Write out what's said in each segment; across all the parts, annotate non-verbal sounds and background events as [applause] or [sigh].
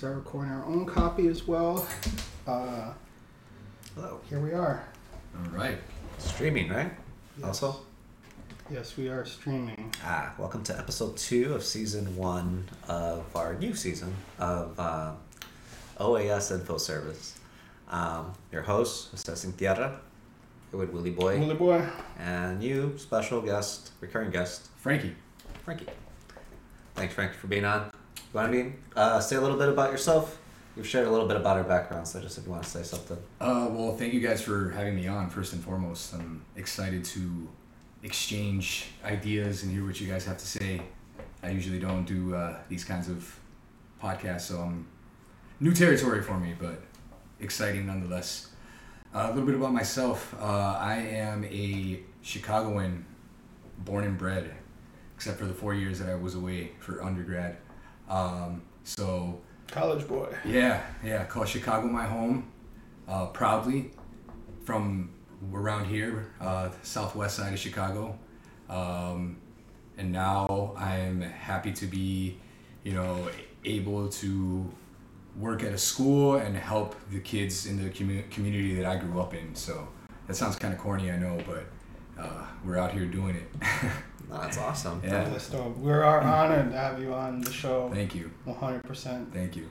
start recording our own copy as well. Uh, Hello. here we are. All right. Streaming, right? Yes. Also? Yes, we are streaming. Ah, welcome to episode two of season one of our new season of uh, OAS Info Service. Um, your host, Assessing Tierra, here with Willie Boy, Willie boy. and you, special guest, recurring guest, Frankie. Frankie. Thanks, Frankie, for being on. You want to be, uh, say a little bit about yourself? You've shared a little bit about our background, so just if you want to say something. Uh, well, thank you guys for having me on, first and foremost. I'm excited to exchange ideas and hear what you guys have to say. I usually don't do uh, these kinds of podcasts, so I'm new territory for me, but exciting nonetheless. Uh, a little bit about myself. Uh, I am a Chicagoan, born and bred, except for the four years that I was away for undergrad. Um, so College boy. Yeah, yeah. Call Chicago my home, uh, proudly, from around here, uh, southwest side of Chicago, um, and now I'm happy to be, you know, able to work at a school and help the kids in the commu- community that I grew up in. So that sounds kind of corny, I know, but uh, we're out here doing it. [laughs] No, that's awesome. Yeah. That's dope. We are honored to have you on the show. Thank you, 100%. thank you.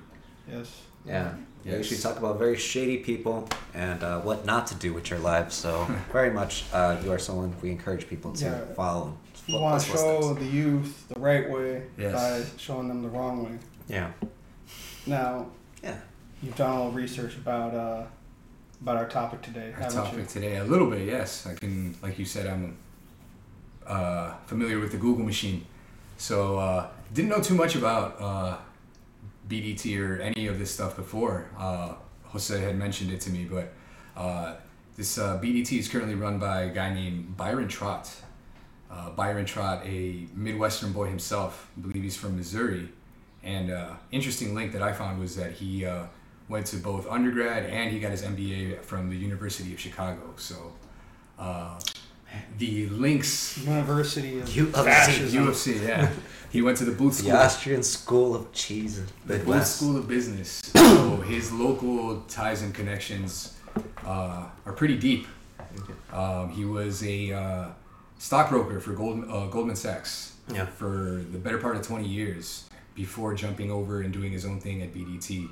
Yes. Yeah. Yeah, you Yes. should talk about very shady people and uh, what not to do with your lives. So, [laughs] very much, uh, you are someone we encourage people to Yeah. follow. You want to show the youth the right way Yes. by showing them the wrong way. Yeah. Now, Yeah. you've done a little research about uh, about our topic today, Our haven't topic today, a little bit, yes. I can, like you said, I'm uh, familiar with the Google machine, so uh, didn't know too much about uh, BDT or any of this stuff before. Uh, Jose had mentioned it to me, but uh, this uh, BDT is currently run by a guy named Byron Trott. Byron Trott, a Midwestern boy himself, I believe he's from Missouri. And interesting link that I found was that he went to both undergrad and he got his MBA from the University of Chicago. So uh, the links. University of UFC. Fascism. UFC, yeah. [laughs] He went to the Booth School. The Austrian School of Cheese. The Booth Midwest. School of Business. [clears throat] so his local ties and connections uh, are pretty deep. Um, he was a uh, stockbroker for Goldman, uh, Goldman Sachs Yeah. for the better part of 20 years before jumping over and doing his own thing at BDT.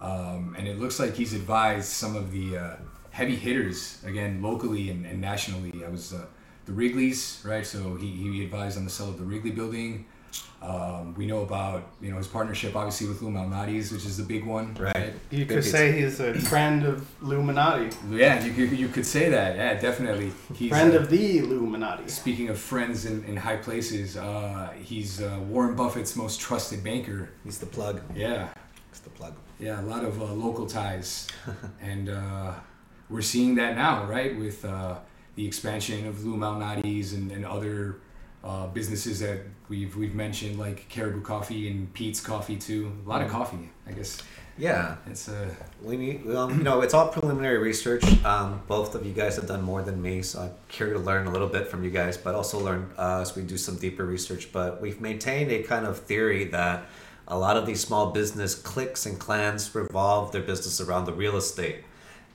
Um, and it looks like he's advised some of the uh, heavy hitters, again, locally and, and nationally. I was uh, the Wrigley's, right? So he, he advised on the sale of the Wrigley building. Um, we know about you know his partnership, obviously, with Lou Malnati's, which is the big one, Right. You could say he's a friend of Illuminati. Yeah, you could, you could say that. Yeah, definitely. He's, Friend uh, of the Illuminati. Speaking of friends in, in high places, uh, he's uh, Warren Buffett's most trusted banker. He's the plug. Yeah, He's the plug. yeah, a lot of uh, local ties, [laughs] and uh, we're seeing that now, right, with uh, the expansion of Lou Malnati's and, and other uh, businesses that we've we've mentioned, like Caribou Coffee and Peet's Coffee too. A lot of coffee, I guess. Yeah. It's uh, We need, well, you know, it's all preliminary research. Um, both of you guys have done more than me, so I'm here to learn a little bit from you guys, but also learn uh, as we do some deeper research. But we've maintained a kind of theory that a lot of these small business cliques and clans revolve their business around the real estate.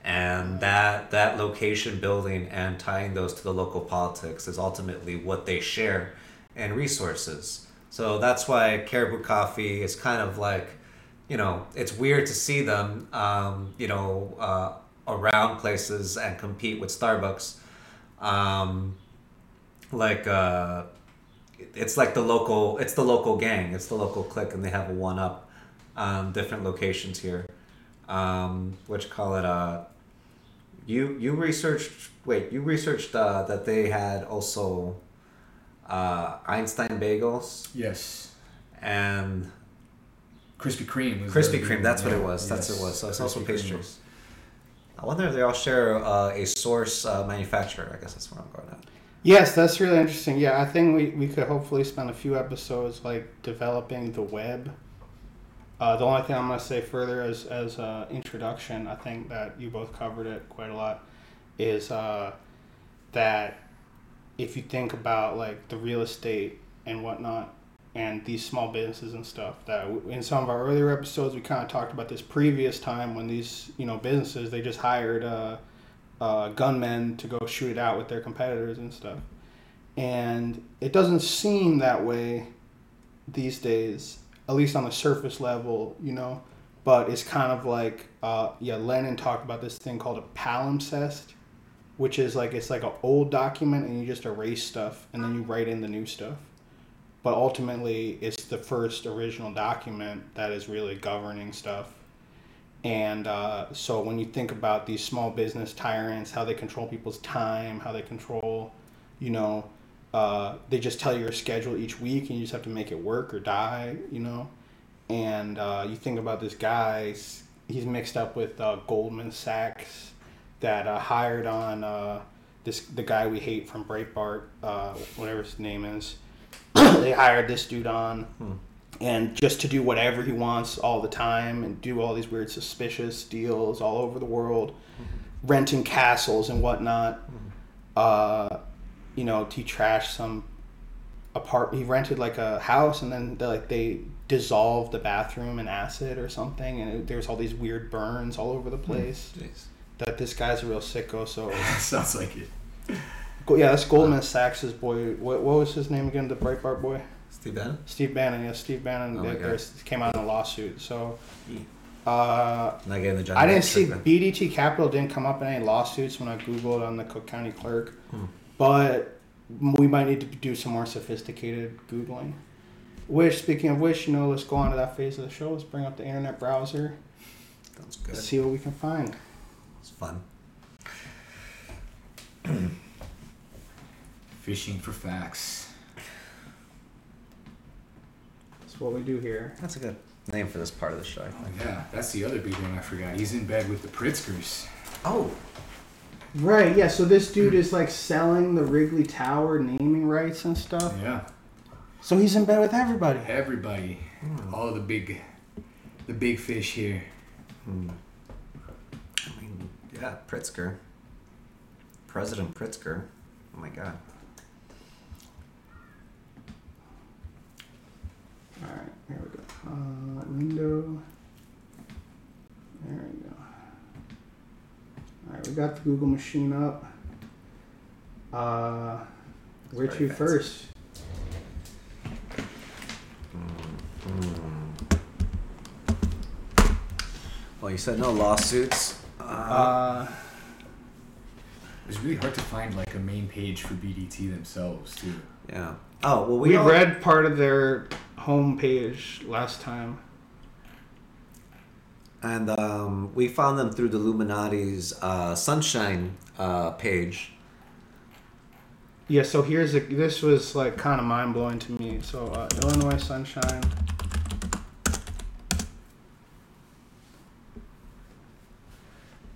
And that that location building and tying those to the local politics is ultimately what they share and resources. So that's why Caribou Coffee is kind of like you know, it's weird to see them, um, you know, uh, around places and compete with Starbucks. Um, like, uh, it's like the local, it's the local gang, it's the local clique, and they have a one up um, different locations here. Um, you call it? Uh, you you researched. Wait, you researched uh, that they had also uh, Einstein bagels yes, and Krispy Kreme. Was Krispy Kreme, that's what it yeah, was. That's yes, what it was. So it's also Krispy Kreme pastries. was- I wonder if they all share uh, a source uh, manufacturer. I guess that's where I'm going at. Yes, that's really interesting. Yeah, I think we, we could hopefully spend a few episodes like developing the web. Uh, the only thing I'm going to say further as as uh, introduction, I think that you both covered it quite a lot, is uh, that if you think about like the real estate and whatnot and these small businesses and stuff. That in some of our earlier episodes, we kind of talked about this previous time when these you know businesses they just hired uh, uh, gunmen to go shoot it out with their competitors and stuff, and it doesn't seem that way these days, at least on the surface level, you know. But it's kind of like uh, yeah, Lenin talked about this thing called a palimpsest which is like it's like an old document and you just erase stuff and then you write in the new stuff but ultimately it's the first original document that is really governing stuff and uh, so when you think about these small business tyrants how they control people's time how they control you know uh, they just tell you your schedule each week and you just have to make it work or die you know and uh, you think about this guy he's mixed up with uh, goldman sachs that uh, hired on uh, this the guy we hate from Breitbart, uh, whatever his name is. [clears throat] they hired this dude on, Hmm. and just to do whatever he wants all the time and do all these weird suspicious deals all over the world, renting castles and whatnot. Uh, you know, he trashed some apartment. He rented like a house, and then they, like they dissolved the bathroom in acid or something, and there's all these weird burns all over the place Jeez. that this guy's a real sicko. So [laughs] Sounds like it. Yeah, that's Goldman Sachs's boy. What, what was his name again? The Breitbart boy, Steve Bannon? Steve Bannon. Yeah, Steve Bannon. Oh they, came out in a lawsuit. So uh, Not getting the John I didn't see treatment. BDT Capital didn't come up in any lawsuits when I googled on the Cook County Clerk, Hmm. But we might need to do some more sophisticated googling. Which, speaking of which, you know, let's go on to that phase of the show. Let's bring up the internet browser. Sounds good. Let's see what we can find. It's fun. [clears throat] Fishing for facts. That's what we do here. That's a good name for this part of the show. I Oh yeah, that's the other big one I forgot. He's in bed with the Pritzkers. Oh, Right, yeah, so this dude is like selling the Wrigley Tower naming rights and stuff. Yeah, So he's in bed with everybody. everybody, all the big, the big fish here. Hmm. I mean, yeah, Pritzker. President Pritzker. Oh my god. Alright, here we go. Uh, window. There we go. Alright, we got the Google machine up. Uh, where very to fancy. first? Well, you said no lawsuits. Uh, Uh, It was really hard to find like a main page for BDT themselves too. yeah. Oh well, we, we all- read part of their homepage last time. And um, we found them through the Illuminati's uh, Sunshine uh, page. Yeah, so here's a. This was like kind of mind blowing to me. So uh, Illinois Sunshine.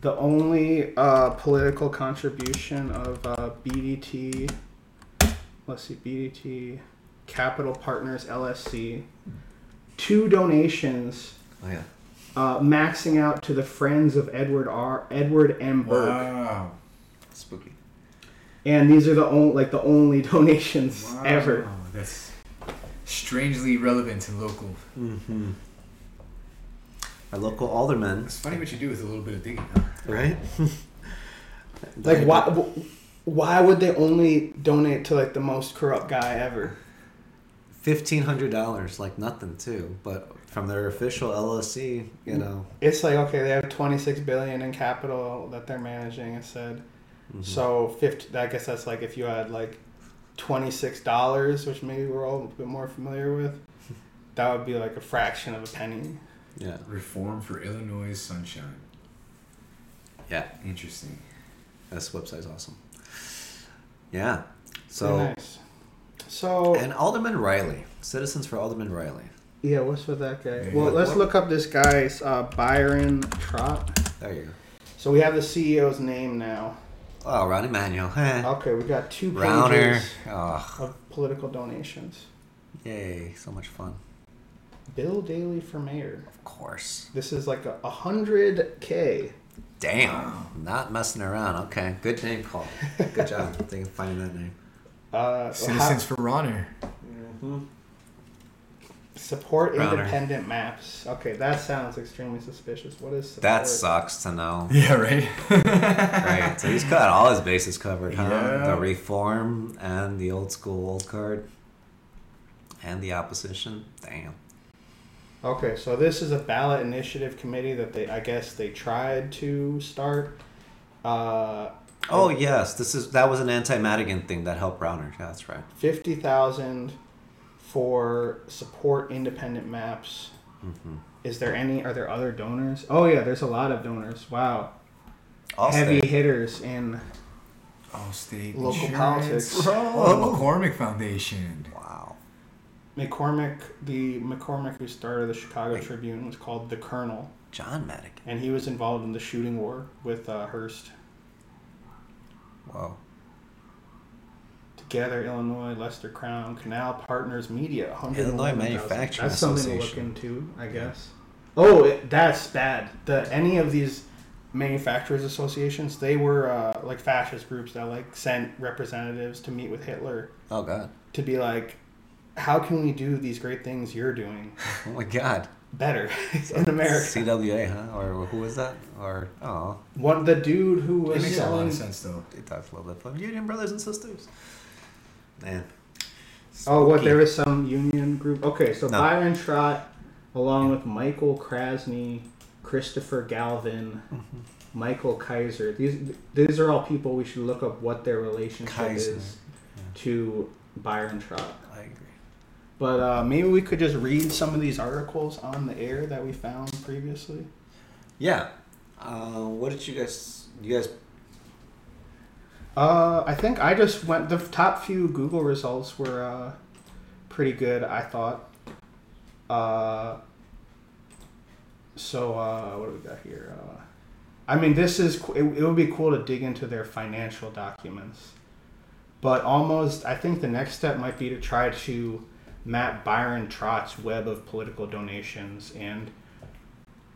The only uh, political contribution of uh, BDT. Let's see, BDT Capital Partners LLC. Two donations, Oh yeah. Uh, maxing out to the Friends of Edward R. Edward M. Burke. Wow. Spooky. And these are the only like the only [laughs] donations ever. Wow, That's strangely relevant and local. Mm-hmm. Our local alderman, It's funny what you do with a little bit of digging, huh? right? [laughs] Like why? Why would they only donate to like the most corrupt guy ever? Fifteen hundred dollars, like nothing too, but from their official LLC, you know. It's like okay, they have twenty six billion in capital that they're managing. It said mhm. so. Fifty. I guess that's like if you had like twenty six dollars, which maybe we're all a bit more familiar with. [laughs] That would be like a fraction of a penny. yeah, Reform for Illinois Sunshine. yeah. Interesting. This website's awesome. Yeah. Very So nice. So and Alderman Riley, Citizens for Alderman Riley. Yeah, what's with that guy? Yeah, Well, what- let's what- look up this guy's uh, Byron Trott. There you go. So we have the CEO's name now. Oh, Rahm Emanuel. Okay, we got two pages Rauner. Oh, of political donations. yay! So much fun. Bill Daley for mayor. Of course. This is like a, a hundred k. Damn. Not messing around. Okay. Good name call. Good job. [laughs] Thank you for finding that name. Uh, Citizens for Honor. Mm-hmm. Support Rauner. independent maps. Okay, that sounds extremely suspicious. What is support? That sucks to know. [laughs] Yeah, right. [laughs] right. So he's got all his bases covered, huh? Yeah. The reform and the old school old card. And the opposition. Damn. Okay, so this is a ballot initiative committee that they, I guess, they tried to start. Uh, Oh yes, this is that was an anti-Madigan thing that helped Rauner. Yeah, that's right. fifty thousand for support independent maps. hmm Is there any? Are there other donors? Oh yeah, there's a lot of donors. Wow, All heavy state. hitters in. Allstate Local insurance. politics. Oh, McCormick Foundation. Wow. McCormick, the McCormick who started the Chicago Wait. Tribune was called the Colonel, John Madigan. and he was involved in the shooting war with uh, Hearst. Whoa. Together, Illinois, Lester Crown, Canal Partners Media, Illinois 111,000. Manufacturing That's something to look into, I guess. Oh, it, that's bad. The any of these manufacturers associations, they were uh, like fascist groups that like sent representatives to meet with Hitler Oh god. to be like, how can we do these great things you're doing [laughs] Oh my god. better [laughs] in America? CWA, huh? Or who was that? Or oh, One the dude who was. It was makes a lot of sense though. they talked a little bit Union brothers and sisters. Man. Oh, what? There was some union group. Okay, so No. Byron Trott, along with Michael Krasny, Christopher Galvin, Mm-hmm. Michael Kaiser. These these are all people we should look up what their relationship Kaiser, is yeah. to Byron Trott. I agree. But uh, maybe we could just read some of these articles on the air that we found previously. Yeah. Uh, what did you guys? You guys? Uh, I think I just went. The top few Google results were uh, pretty good. I thought. Uh, so uh, what do we got here? Uh, I mean, this is it, it would be cool to dig into their financial documents, but almost I think the next step might be to try to map Byron Trott's web of political donations and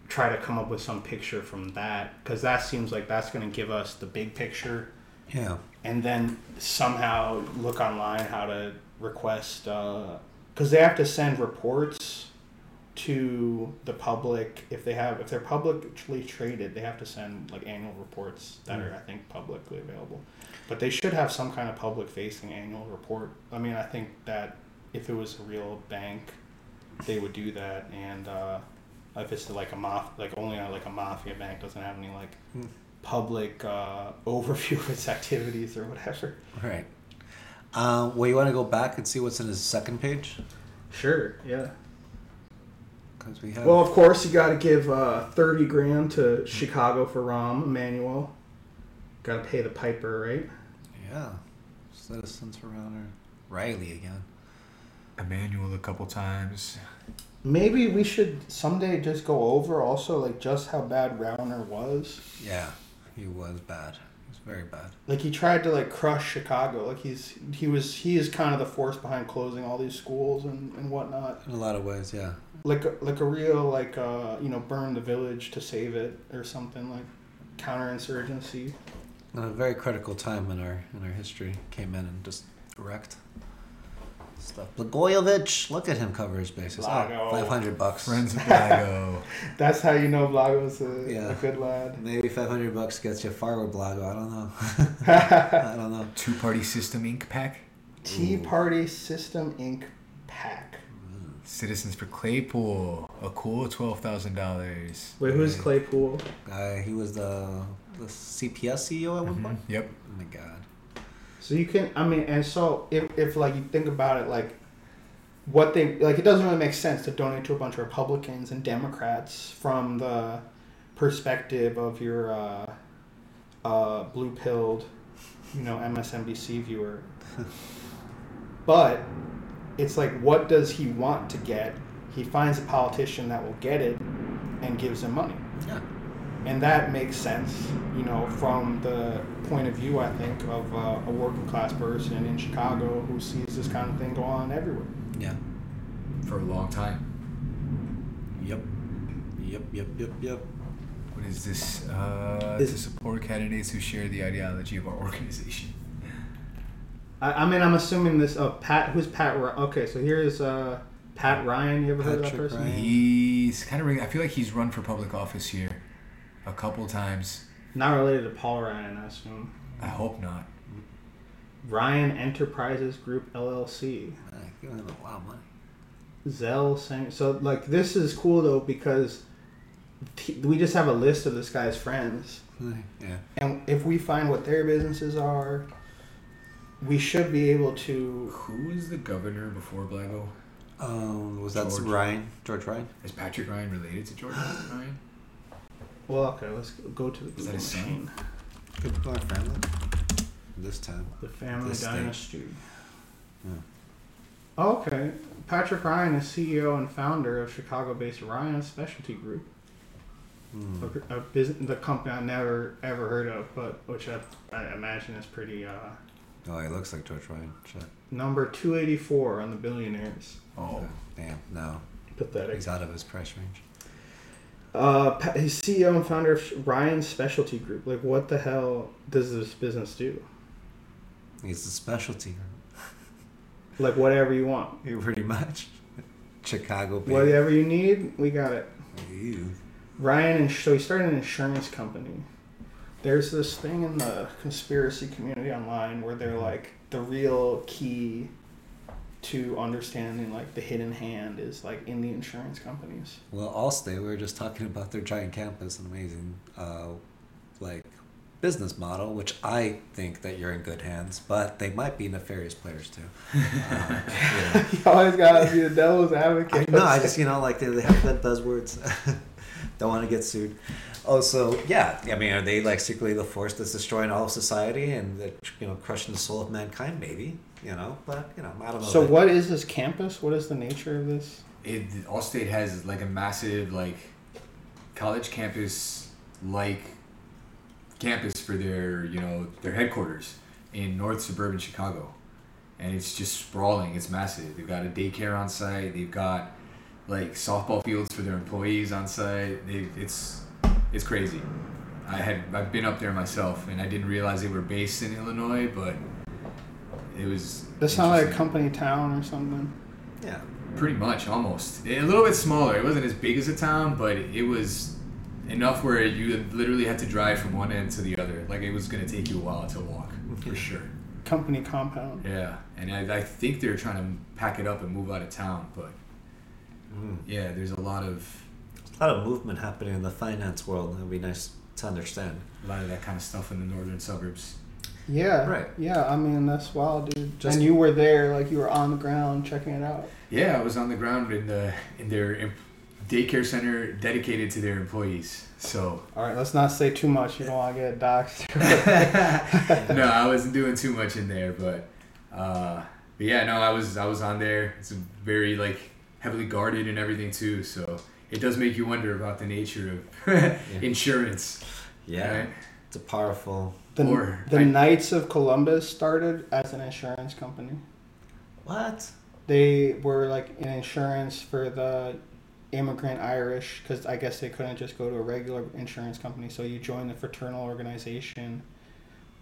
try to come up with some picture from that because that seems like that's going to give us the big picture Yeah. and then somehow look online how to request because they have to send reports to the public if they have if they're publicly traded they have to send like annual reports that are i think publicly available but they should have some kind of public facing annual report i mean i think that if it was a real bank they would do that and uh, if it's like a maf like only a, like a mafia bank doesn't have any like Hmm. Public uh, overview of its activities or whatever. All right. Uh, well, you want to go back and see what's in his second page? Sure. Yeah. Because we have. Well, of course, you got to give uh, thirty grand to Chicago for Rahm Emanuel. Got to pay the piper, right? yeah. Citizens around Riley again. Emanuel a couple times. Maybe we should someday just go over also like just how bad Rauner was. Yeah. He was bad. He was very bad. Like he tried to like crush Chicago. Like he's he was he is kind of the force behind closing all these schools and, and whatnot. In a lot of ways, yeah. Like a, like a real like uh you know burn the village to save it or something like counterinsurgency. a very critical time in our in our history came in and just wrecked stuff. Blagojevich, look at him cover his bases. Blago. Oh, 500 bucks. Friends of Blago. [laughs] That's how you know Blago's a, Yeah. a good lad. Maybe 500 bucks gets you far with Blago. I don't know. [laughs] [laughs] I don't know. Two Party System Inc. PAC. Tea Party System Inc. PAC. Citizens for Claypool. A cool twelve thousand dollars. Wait, who's Yeah. Claypool? Uh, he was the the CPS CEO at one point. Yep. Oh my god. So you can, I mean, and so if, if like you think about it, like what they like, it doesn't really make sense to donate to a bunch of Republicans and Democrats from the perspective of your uh, uh, blue pilled, you know, MSNBC viewer. [laughs] but it's like, what does he want to get? He finds a politician that will get it and gives him money. Yeah. And that makes sense, you know, from the point of view, I think, of uh, a working class person in Chicago who sees this kind of thing go on everywhere. Yeah. For a long time. Yep. Yep. Yep. Yep. Yep. What is this? Uh, Is- to support candidates who share the ideology of our organization. I, I mean, I'm assuming this. Oh, Pat, who's Pat? Ro- Okay, so here's uh, Pat Ryan, you ever heard of that person? Ryan. He's kind of. I feel like he's run for public office here, a couple times. Not related to Paul Ryan, I assume. I hope not. Ryan Enterprises Group LLC. Uh, giving them a lot of money. Zell saying so like this is cool though because t- we just have a list of this guy's friends Yeah. and if we find what their businesses are we should be able to Who was the governor before Blago? Um, was that George. Ryan? George Ryan? Is Patrick Ryan related to George Ryan? Well okay let's go to the Is that Google his son? machine. Good for our family. This time. the family This state. dynasty Yeah. Oh, okay Patrick Ryan is CEO and founder of Chicago-based Ryan Specialty Group Hmm. a, a business the company I never ever heard of but which I, I imagine is pretty uh Oh, he looks like George Ryan. Shit. Number 284 on the billionaires. Oh, Damn. No. Pathetic. He's out of his price range. Uh, he's CEO and founder of Ryan Specialty Group. Like, what the hell does this business do? He's a specialty. Like, whatever you want. [laughs] He pretty much. [laughs] Chicago baby. Whatever you need, we got it. Ew. Ryan, and so he started an insurance company. There's this thing in the conspiracy community online where they're like, the real key to understanding like the hidden hand is like in the insurance companies. Well, Allstate, we were just talking about their giant campus, and amazing, uh, like, business model, which I think that you're in good hands, but they might be nefarious players too. [laughs] Uh, yeah. you always gotta be the devil's advocate. No, I just, you know, like, they, they have good buzzwords. [laughs] Don't want to get sued. Oh, so, yeah, I mean, are they, like, secretly the force that's destroying all of society and, that, you know, crushing the soul of mankind? Maybe, you know, but, you know, I don't know. So what is this campus? What is the nature of this? it Allstate has like a massive like college campus like campus for their you know their headquarters in North suburban Chicago, and it's just sprawling. It's massive. They've got a daycare on site. They've got like softball fields for their employees on site. They it's it's crazy. I had I've been up there myself, and I didn't realize they were based in Illinois, but it was. This sounds like a company town or something. yeah. Pretty much, almost. A little bit smaller. It wasn't as big as a town, but it was enough where you literally had to drive from one end to the other. Like it was gonna take you a while to walk, for sure. Company compound. Yeah, and I, I think they're trying to pack it up and move out of town, but Mm. yeah, there's a lot of A lot of movement happening in the finance world. It would be nice to understand. a lot of that kind of stuff in the northern suburbs. Yeah. Right. Yeah, I mean that's wild, dude. Just- and you were there, like you were on the ground checking it out. Yeah, I was on the ground in the in their daycare center dedicated to their employees. So All right, let's not say too much. You don't want to get doxxed. [laughs] [laughs] no, I wasn't doing too much in there, but, uh, but yeah, no, I was I was on there. It's very like heavily guarded and everything too, so it does make you wonder about the nature of [laughs] insurance. Yeah. Right? It's a powerful. The, Or the I- Knights of Columbus started as an insurance company. What? They were like an insurance for the immigrant Irish because I guess they couldn't just go to a regular insurance company. So you join the fraternal organization,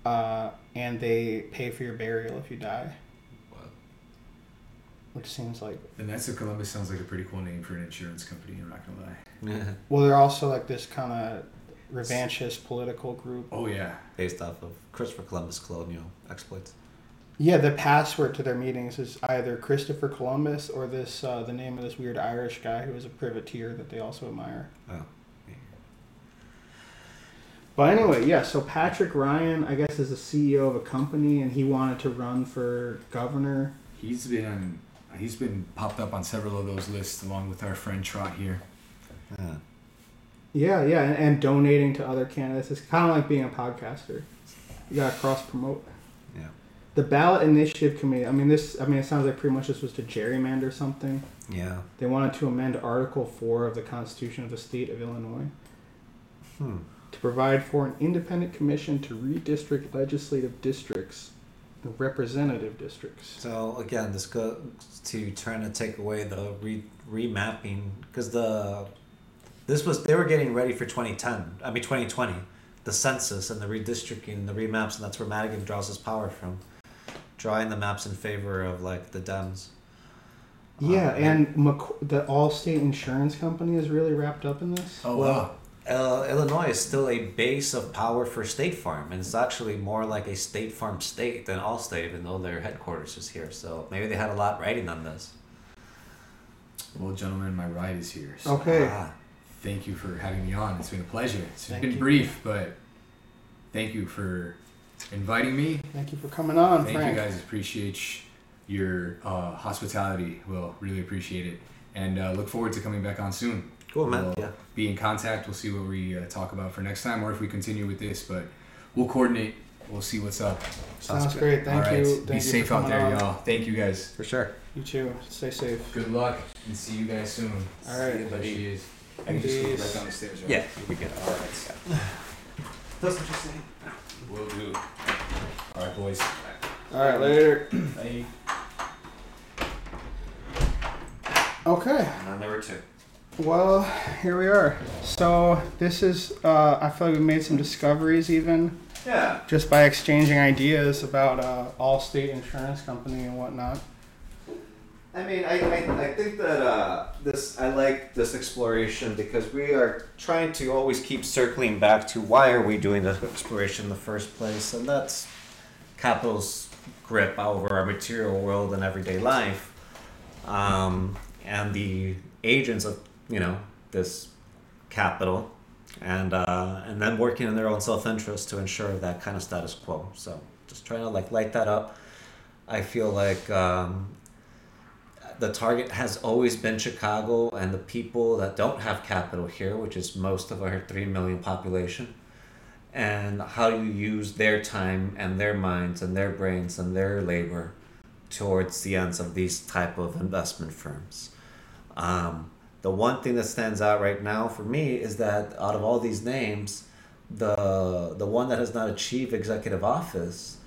uh, and they pay for your burial if you die. Which seems like The Knights of Columbus sounds like a pretty cool name for an insurance company. I'm not gonna lie. well, they're also like this kind of revanchist political group. Oh yeah, Based off of Christopher Columbus colonial exploits. Yeah, the password to their meetings is either Christopher Columbus or this uh, the name of this weird Irish guy who was a privateer that they also admire. Oh. But anyway, yeah. So Patrick Ryan, I guess, is the CEO of a company, and he wanted to run for governor. he's been he's been popped up on several of those lists along with our friend Trott here. Yeah. Yeah, yeah, and, and donating to other candidates. It's kind of like being a podcaster. You gotta cross promote. Yeah. The ballot initiative committee. I mean, this. I mean, it sounds like pretty much this was to gerrymander something. Yeah. They wanted to amend Article Four of the Constitution of the State of Illinois. Hmm. to provide for an independent commission to redistrict legislative districts representative districts. So again, this goes to trying to take away the re- remapping because the this was they were getting ready for 2010. I mean 2020, the census and the redistricting, the remaps, and that's where Madigan draws his power from, drawing the maps in favor of like the Dems. Yeah, Um, and Mc- the Allstate Insurance Company is really wrapped up in this. Oh Well, wow. Uh, Illinois is still a base of power for State Farm, and it's actually more like a State Farm state than Allstate, even though their headquarters is here. So maybe they had a lot writing on this. Well, gentlemen, my ride is here. So Okay. Ah, Thank you for having me on. It's been a pleasure. It's Thank been you. brief, but thank you for inviting me. Thank you for coming on, Thank Frank. you guys. Appreciate your uh, hospitality. We'll really appreciate it, and uh, look forward to coming back on soon. cool, man. We'll Yeah. be in contact. We'll see what we uh, talk about for next time, or if we continue with this. But we'll coordinate. We'll see what's up. Sounds great. Thank All right. you. Thank Be you safe out there, on. y'all. Thank you guys. For sure. You too. Stay safe. Good luck, and see you guys soon. All right. See you, buddy. She is. I can just go Peace. right down the stairs, right? Yeah, we get All right. That's what you're saying. Will do. All right, boys. All right, later. Bye. Okay. And number two. Well, here we are. So this is. Uh, I feel like we made some discoveries even Yeah. just by exchanging ideas about uh, Allstate Insurance Company and whatnot. I mean, I, I, I think that uh, this I like this exploration because we are trying to always keep circling back to why are we doing this exploration in the first place, and that's capital's grip over our material world and everyday life, um, and the agents of you know this capital, and uh, and then working in their own self interest to ensure that kind of status quo. So just trying to like light that up. I feel like. Um, the target has always been Chicago and the people that don't have capital here, which is most of our 3 million population. And how you use their time and their minds and their brains and their labor towards the ends of these type of investment firms. Um, the one thing that stands out right now for me is that out of all these names, the the one that has not achieved executive office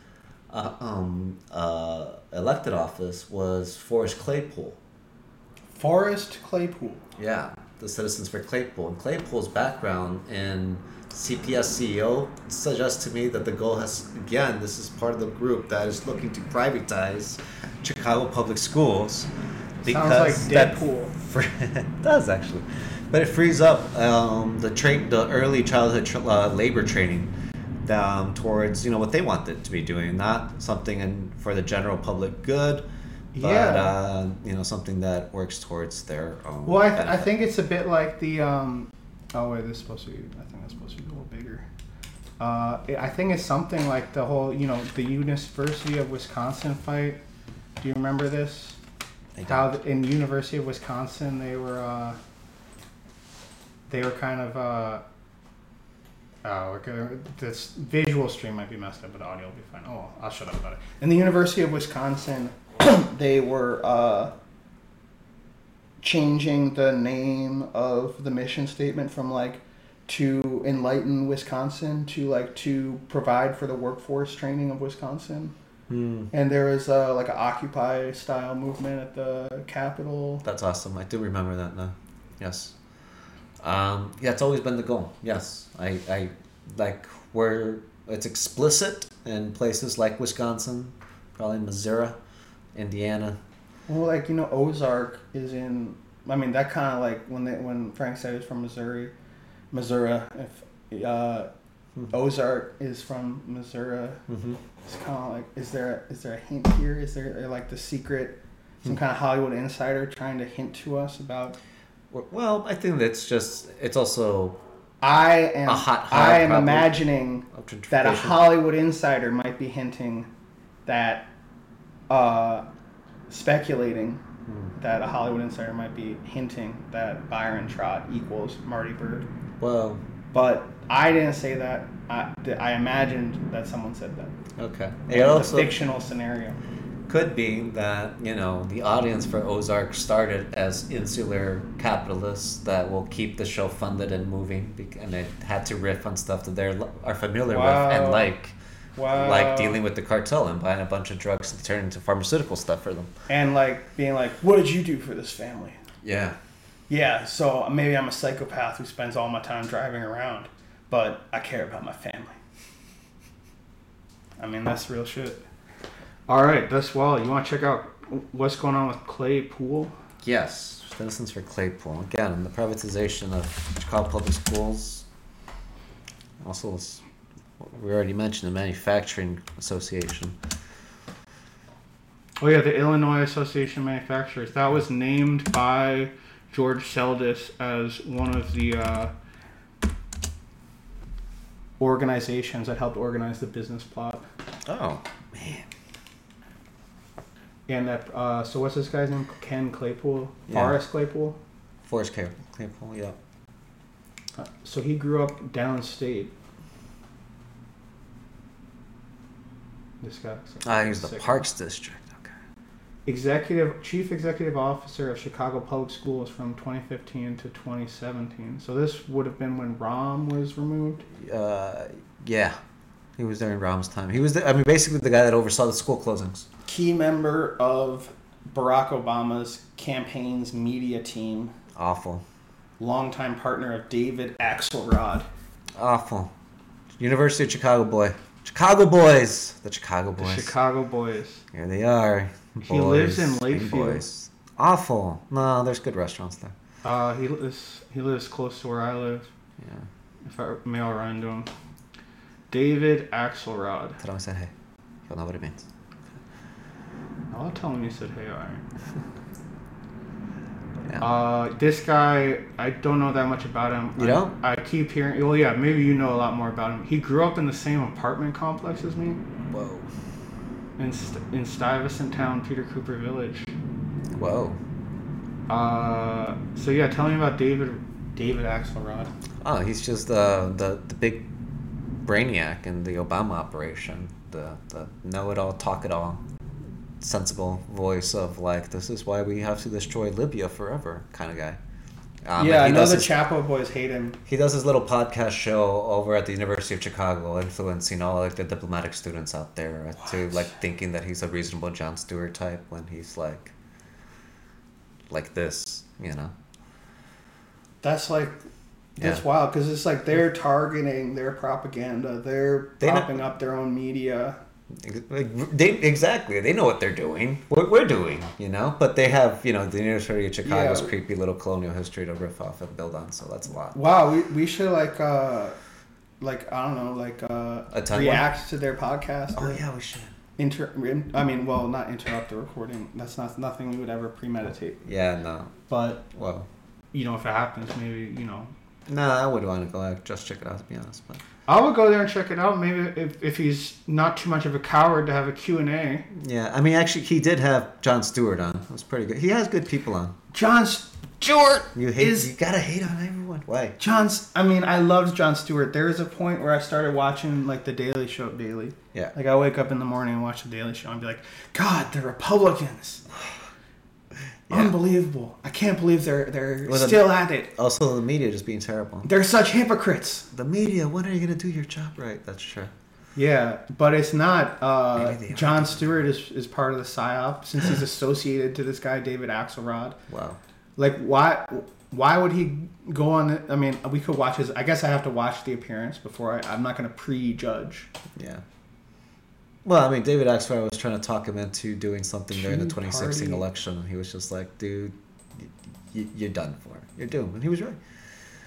uh, um, uh, elected office was Forrest Claypool. Forrest Claypool. Yeah, the Citizens for Claypool. And Claypool's background in CPS CEO suggests to me that the goal has, again, this is part of the group that is looking to privatize Chicago public schools. Sounds like that Deadpool. fr- [laughs] it does actually, but it frees up um, the train, the early childhood tra- uh, labor training down towards you know what they want it to be doing, not something in, for the general public good, but Yeah. uh, you know something that works towards their own. Well, I, th- I think it's a bit like the. Um, oh wait, this is supposed to be. I think that's supposed to be a little bigger. Uh, I think it's something like the whole, you know, the University of Wisconsin fight. Do you remember this? How the, in University of Wisconsin they were. Uh, they were kind of. Oh, okay. This visual stream might be messed up, but the audio will be fine. Oh, I'll shut up about it. In the University of Wisconsin, [clears throat] they were uh, changing the name of the mission statement from like to enlighten Wisconsin to like to provide for the workforce training of Wisconsin. Hmm, And there was uh, like an Occupy style movement at the Capitol. that's awesome. I do remember that now. Yes. Um, yeah, it's always been the goal. Yes, I, I like where it's explicit in places like Wisconsin, probably Missouri, Indiana. Well, like you know, Ozark is in. I mean, that kind of like when they when Frank said he's from Missouri, Missouri. If uh, Hmm. Ozark is from Missouri, Mm-hmm. it's kind of like is there is there a hint here? Is there like the secret, some Hmm. kind of Hollywood insider trying to hint to us about? Well, I think that's just it's also I am. A hot I am imagining that a. Hollywood insider might be hinting that, uh, speculating Hmm. that a Hollywood insider might be hinting that Byron Trott equals Marty Byrde. Well, But I didn't say that. I, I imagined that someone said that. okay. It's It a fictional scenario. Could be that you know the audience for Ozark started as insular capitalists that will keep the show funded and moving, and they had to riff on stuff that they are familiar with and like, Wow. like dealing with the cartel and buying a bunch of drugs to turn into pharmaceutical stuff for them. And like being like, what did you do for this family? Yeah. Yeah, so maybe I'm a psychopath who spends all my time driving around, but I care about my family. I mean, that's real shit. All right, that's well. You want to check out what's going on with Claypool? Yes, Citizens for Claypool. Again, the privatization of Chicago Public Schools. Also, we already mentioned the Manufacturing Association. Oh yeah, the Illinois Association of Manufacturers. That was named by George Seldes as one of the uh, organizations that helped organize the business plot. Oh, man. And that, uh, so what's this guy's name? Ken Claypool, Yeah. Forrest Claypool. Forrest Claypool, Claypool yeah. Uh, so he grew up downstate. This guy. Ah, he was the. Parks District. Okay. Executive Chief Executive Officer of Chicago Public Schools from 2015 to 2017. So this would have been when Rahm was removed. Uh, yeah. He was there in Rahm's time. He was, the, I mean, basically the guy that oversaw the school closings. Key member of Barack Obama's campaign's media team. Awful. Longtime partner of David Axelrod. Awful. University of Chicago boy. Chicago boys. The Chicago boys. The boys. Chicago boys. Here they are. He lives in Boys, Lakeview. Boys. Awful. No, there's good restaurants there. Uh, he lives he lives close to where I live. Yeah. If I may all run into him. David Axelrod. Tell him I said hey. He'll know what it means. I'll tell him you said hey, alright. [laughs] Yeah. Uh, this guy, I don't know that much about him. You I, don't? I keep hearing. Well, yeah, maybe you know a lot more about him. He grew up in the same apartment complex as me Whoa. in St- in Stuyvesant Town, Peter Cooper Village. Whoa. Uh, so yeah, tell me about David David Axelrod. Oh, he's just uh, the the big brainiac in the Obama operation. The the know it all, talk it all, sensible voice of like this is why we have to destroy Libya forever kind of guy. Um, yeah, I know the his- Chapo boys hate him. He does his little podcast show over at the University of Chicago, influencing all like the diplomatic students out there to like thinking that he's a reasonable Jon Stewart type when he's like like this, you know. That's like that's Yeah. wild because it's like they're targeting their propaganda. They're They know- propping up their own media. Like, They exactly. They know what they're doing. What we're doing, you know. But they have, you know, the University of Chicago's Yeah. creepy little colonial history to riff off and build on. So that's a lot. Wow, we, we should like uh like I don't know like uh Attend react to their podcast. Oh yeah, we should. Inter, I mean, well, not interrupt the recording. That's not nothing we would ever premeditate. Yeah, no. But Well, you know, if it happens, maybe you know, no, I would want to go out just check it out to be honest. But I would go there and check it out. Maybe if, if he's not too much of a coward to have a Q and A. yeah, I mean, actually, he did have Jon Stewart on. It was pretty good. He has good people on. Jon Stewart You hate. is you gotta hate on everyone. Why? John's. I mean, I loved Jon Stewart. There was a point where I started watching like the Daily Show daily. Yeah. Like I wake up in the morning and watch the Daily Show and be like, God, the Republicans. Yeah. Unbelievable! I can't believe they're they're Well, the- still at it. Also, the media just being terrible. They're such hypocrites. The media. When are you gonna do your job right? That's true. Yeah, but it's not. Uh, Maybe they are. Jon Stewart is, is part of the psyop since he's [laughs] associated to this guy David Axelrod. Wow. Like, why? Why would he go on? The, I mean, we could watch his. I guess I have to watch the appearance before I. I'm not going to prejudge. Yeah. Well, I mean, David Axelrod was trying to talk him into doing something during the 2016 Party. election. and He was just like, dude, y- y- you're done for. You're doomed. And he was right.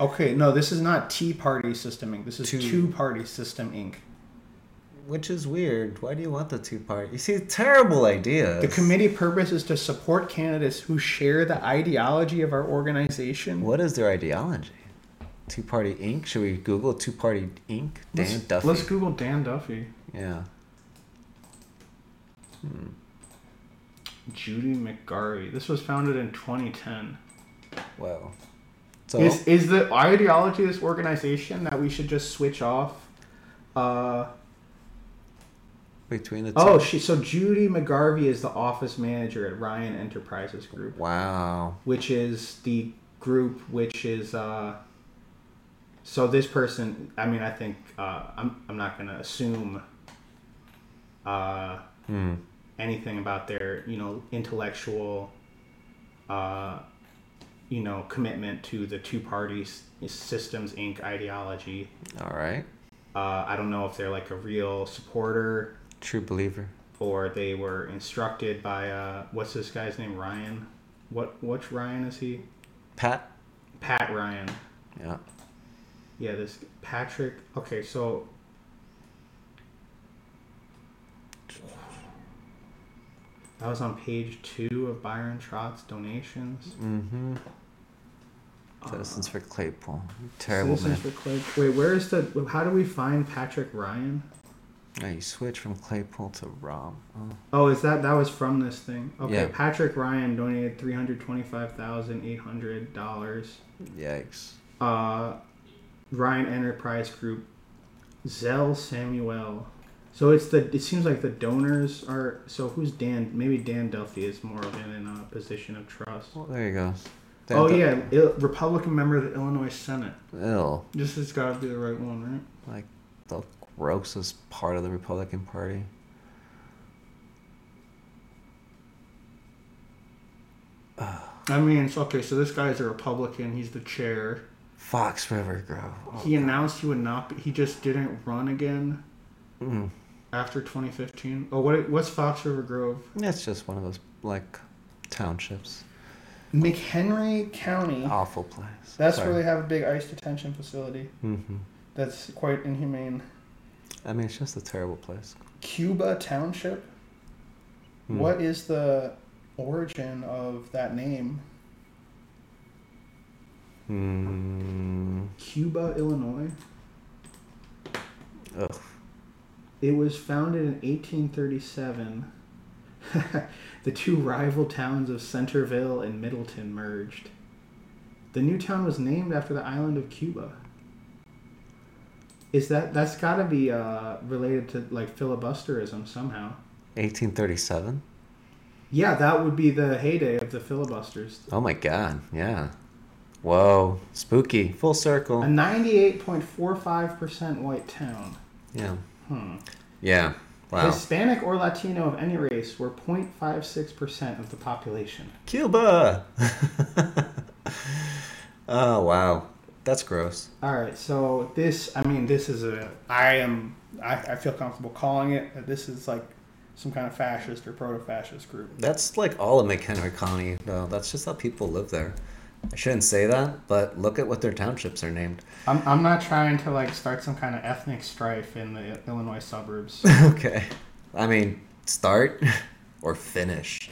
Okay, no, this is not Tea Party System Inc. This is Two- Two Party System Inc. Which is weird. Why do you want the two party? You see, terrible idea. The committee purpose is to support candidates who share the ideology of our organization. What is their ideology? Two Party Inc. Should we Google Two Party Inc. Dan let's, Duffy. Let's Google Dan Duffy. Yeah. Hmm. Judy McGarvey. This was founded in 2010. Wow. So Is is the ideology of this organization that we should just switch off? Uh, between the two. oh, she so Judy McGarvey is the office manager at Ryan Enterprises Group, Wow. which is the group which is. Uh, so this person, I mean, I think uh, I'm I'm not gonna assume. Uh, Hmm. anything about their you know intellectual uh, you know commitment to the two parties systems inc ideology All right. uh, i don't know if they're like a real supporter True believer. or they were instructed by uh, what's this guy's name ryan What which Ryan is he? Pat. Pat Ryan. Yeah. Yeah, this Patrick. Okay, so that was on page two of Byron Trott's donations. Mm-hmm. Citizens for Claypool. Terrible Citizens man. for Clay. Wait, where is the? How do we find Patrick Ryan? Yeah, you switch from Claypool to Rahm. Oh. Oh, is that that was from this thing? Okay, Yeah. Patrick Ryan donated three hundred twenty-five thousand eight hundred dollars. Yikes. Uh, Ryan Enterprise Group, Zell Samuel. So it's the. It seems like the donors are. So who's Dan? Maybe Dan Duffy is more of an in a position of trust. Well, there you go. oh That- yeah, Il- Republican member of the Illinois Senate. Ew. This has got to be the right one, right? Like the grossest part of the Republican Party. I mean, it's okay. So this guy's a Republican. He's the chair. Fox River Grove. Oh, He announced he would not. Be, he just didn't run again mm. After 2015. Oh, what? What's Fox River Grove? It's just one of those like townships. McHenry County. Awful place. That's where they have a big ICE detention facility. Mm-hmm. That's quite inhumane. I mean, it's just a terrible place. Cuba Township. Hmm. What is the origin of that name? Hmm. Cuba, Illinois. Ugh. It was founded in 1837. [laughs] the two rival towns of Centerville and Middleton merged. The new town was named after the island of Cuba. Is that that's got to be uh, related to like filibusterism somehow? 1837. Yeah, that would be the heyday of the filibusters. Oh my God. Yeah. Whoa. Spooky. Full circle. A 98.45% white town. Yeah. Hmm. Yeah. Wow. Hispanic or Latino of any race were 0.56% of the population. Cuba. [laughs] oh wow. That's gross. All right, so this, I mean, this is a, I am, I, I feel comfortable calling it that this is like some kind of fascist or proto-fascist group. That's like all of McHenry County, though. That's just how people live there. I shouldn't say that, but look at what their townships are named. I'm, I'm not trying to like start some kind of ethnic strife in the Illinois suburbs. [laughs] okay. I mean, start [laughs] or finish.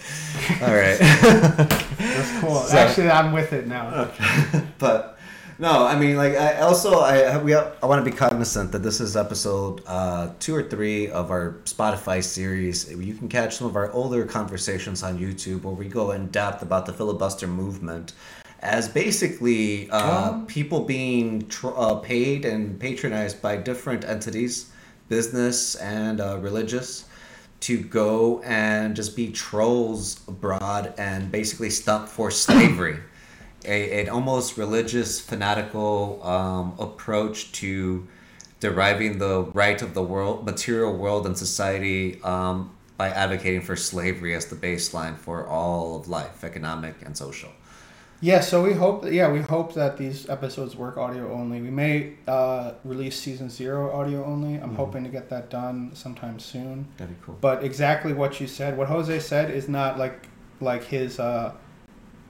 All right. [laughs] That's cool. So- Actually, I'm with it now. Okay. but no, I mean, like, I also I we I want to be cognizant that this is episode uh, two or three of our Spotify series. You can catch some of our older conversations on YouTube where we go in depth about the filibuster movement as basically uh, Oh. people being tr- uh, paid and patronized by different entities, business and uh, religious, to go and just be trolls abroad and basically stump for slavery. [clears throat] A, an almost religious, fanatical um, approach to deriving the right of the world, material world, and society um, by advocating for slavery as the baseline for all of life, economic and social. Yeah, so we hope, yeah, we hope that these episodes work audio only. We may uh, release season zero audio only. I'm hoping to get that done sometime soon. That'd be cool. But exactly what you said, what Jose said, is not like like his, uh,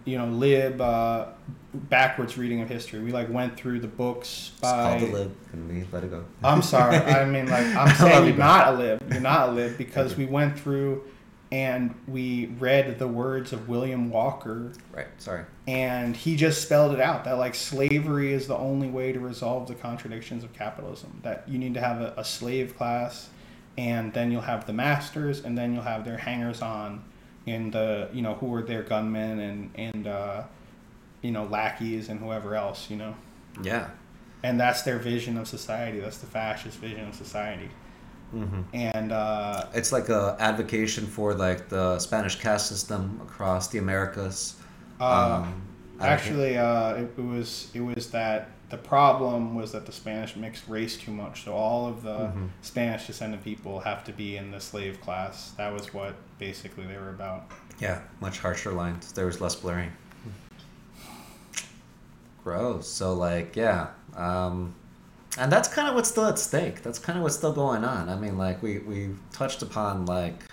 you know, lib uh, backwards reading of history. We like went through the books It's by. called the lib, and we let it go. I'm sorry. I mean, like [laughs] I'm saying you, you're not a lib. You're not a lib because we went through and we read the words of William Walker Right. Sorry. and he just spelled it out that like slavery is the only way to resolve the contradictions of capitalism that you need to have a, a slave class and then you'll have the masters and then you'll have their hangers on and the you know who are their gunmen and and uh, you know lackeys and whoever else you know Yeah. and that's their vision of society that's the fascist vision of society Mm-hmm. and uh, It's like a advocation for like the Spanish caste system across the Americas. uh, Um, Actually, uh, it, it was it was that the problem was that the Spanish mixed race too much. So all of the Mhm. Spanish descendant people have to be in the slave class. That was what basically they were about. Yeah, much harsher lines. There was less blurring. Gross. So like, yeah. Um, and that's kind of what's still at stake. That's kind of what's still going on. I mean, like we we touched upon like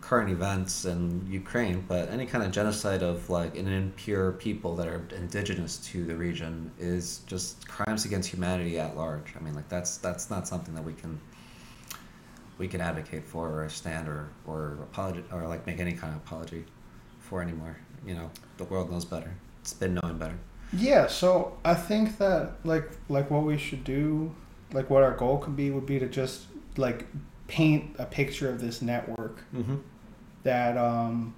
current events in Ukraine, but any kind of genocide of like an impure people that are indigenous to the region is just crimes against humanity at large. I mean, like that's that's not something that we can we can advocate for or stand or or apology or like make any kind of apology for anymore. You know, the world knows better. It's been knowing better. Yeah, so I think that like like what we should do, like what our goal could be would be to just like paint a picture of this network Mm-hmm. that um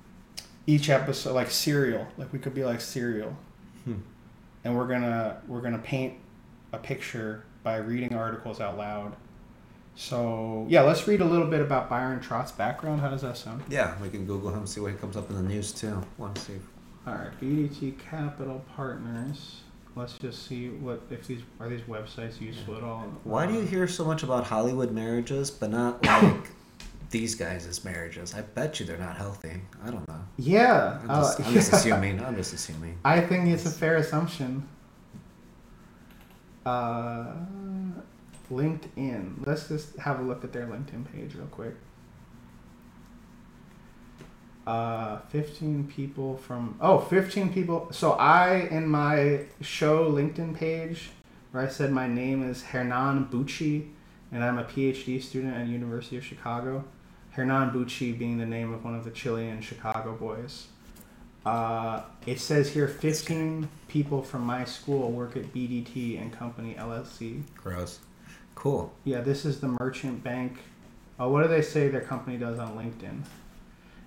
each episode like serial, like we could be like serial. Hmm. And we're gonna we're gonna paint a picture by reading articles out loud. So yeah, let's read a little bit about Byron Trott's background. How does that sound? Yeah, we can Google him, see what he comes up in the news too. Want to see? All right, BDT Capital Partners. Let's just see what if these are these websites useful at all. Why do you hear so much about Hollywood marriages, but not [laughs] like these guys' marriages? I bet you they're not healthy. I don't know. Yeah, I'm just, uh, I'm just [laughs] yeah. assuming. I'm just assuming. I think it's a fair assumption. Uh, LinkedIn. Let's just have a look at their LinkedIn page real quick. Uh, 15 people from oh 15 people so i in my show linkedin page where i said my name is hernan büchi and i'm a phd student at university of chicago hernan büchi being the name of one of the chilean chicago boys uh, it says here 15 people from my school work at bdt and company llc Gross. Cool. yeah, this is the merchant bank. Oh, what do they say their company does on LinkedIn?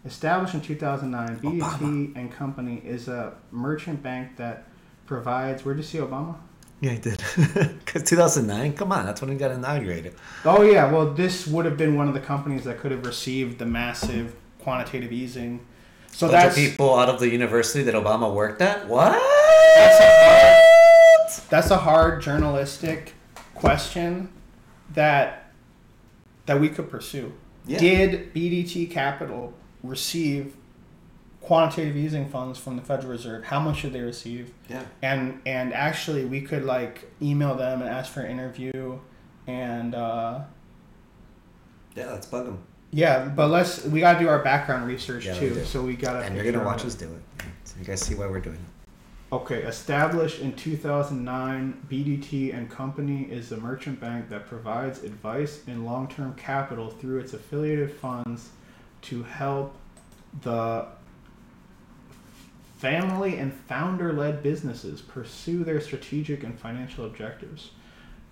Established in 2009, BDT and Company is a merchant bank that provides. Where'd you see Obama? Yeah, I did. [laughs] Because 2009. Come on, that's when he got inaugurated. Oh yeah, well this would have been one of the companies that could have received the massive quantitative easing. So that's people out of the university that Obama worked at. What? that's a hard, that's a hard journalistic question that that we could pursue. Yeah. Did BDT Capital receive quantitative easing funds from the Federal Reserve? How much should they receive? Yeah. And and actually, we could like email them and ask for an interview, and uh, Yeah, let's bug them. yeah. But let's we gotta do our background research Yeah, too. So we gotta. And you're gonna watch us do it. So you guys see why we're doing it. Okay, established in 2009, BDT and Company is a merchant bank that provides advice in long-term capital through its affiliated funds to help the family and founder-led businesses pursue their strategic and financial objectives.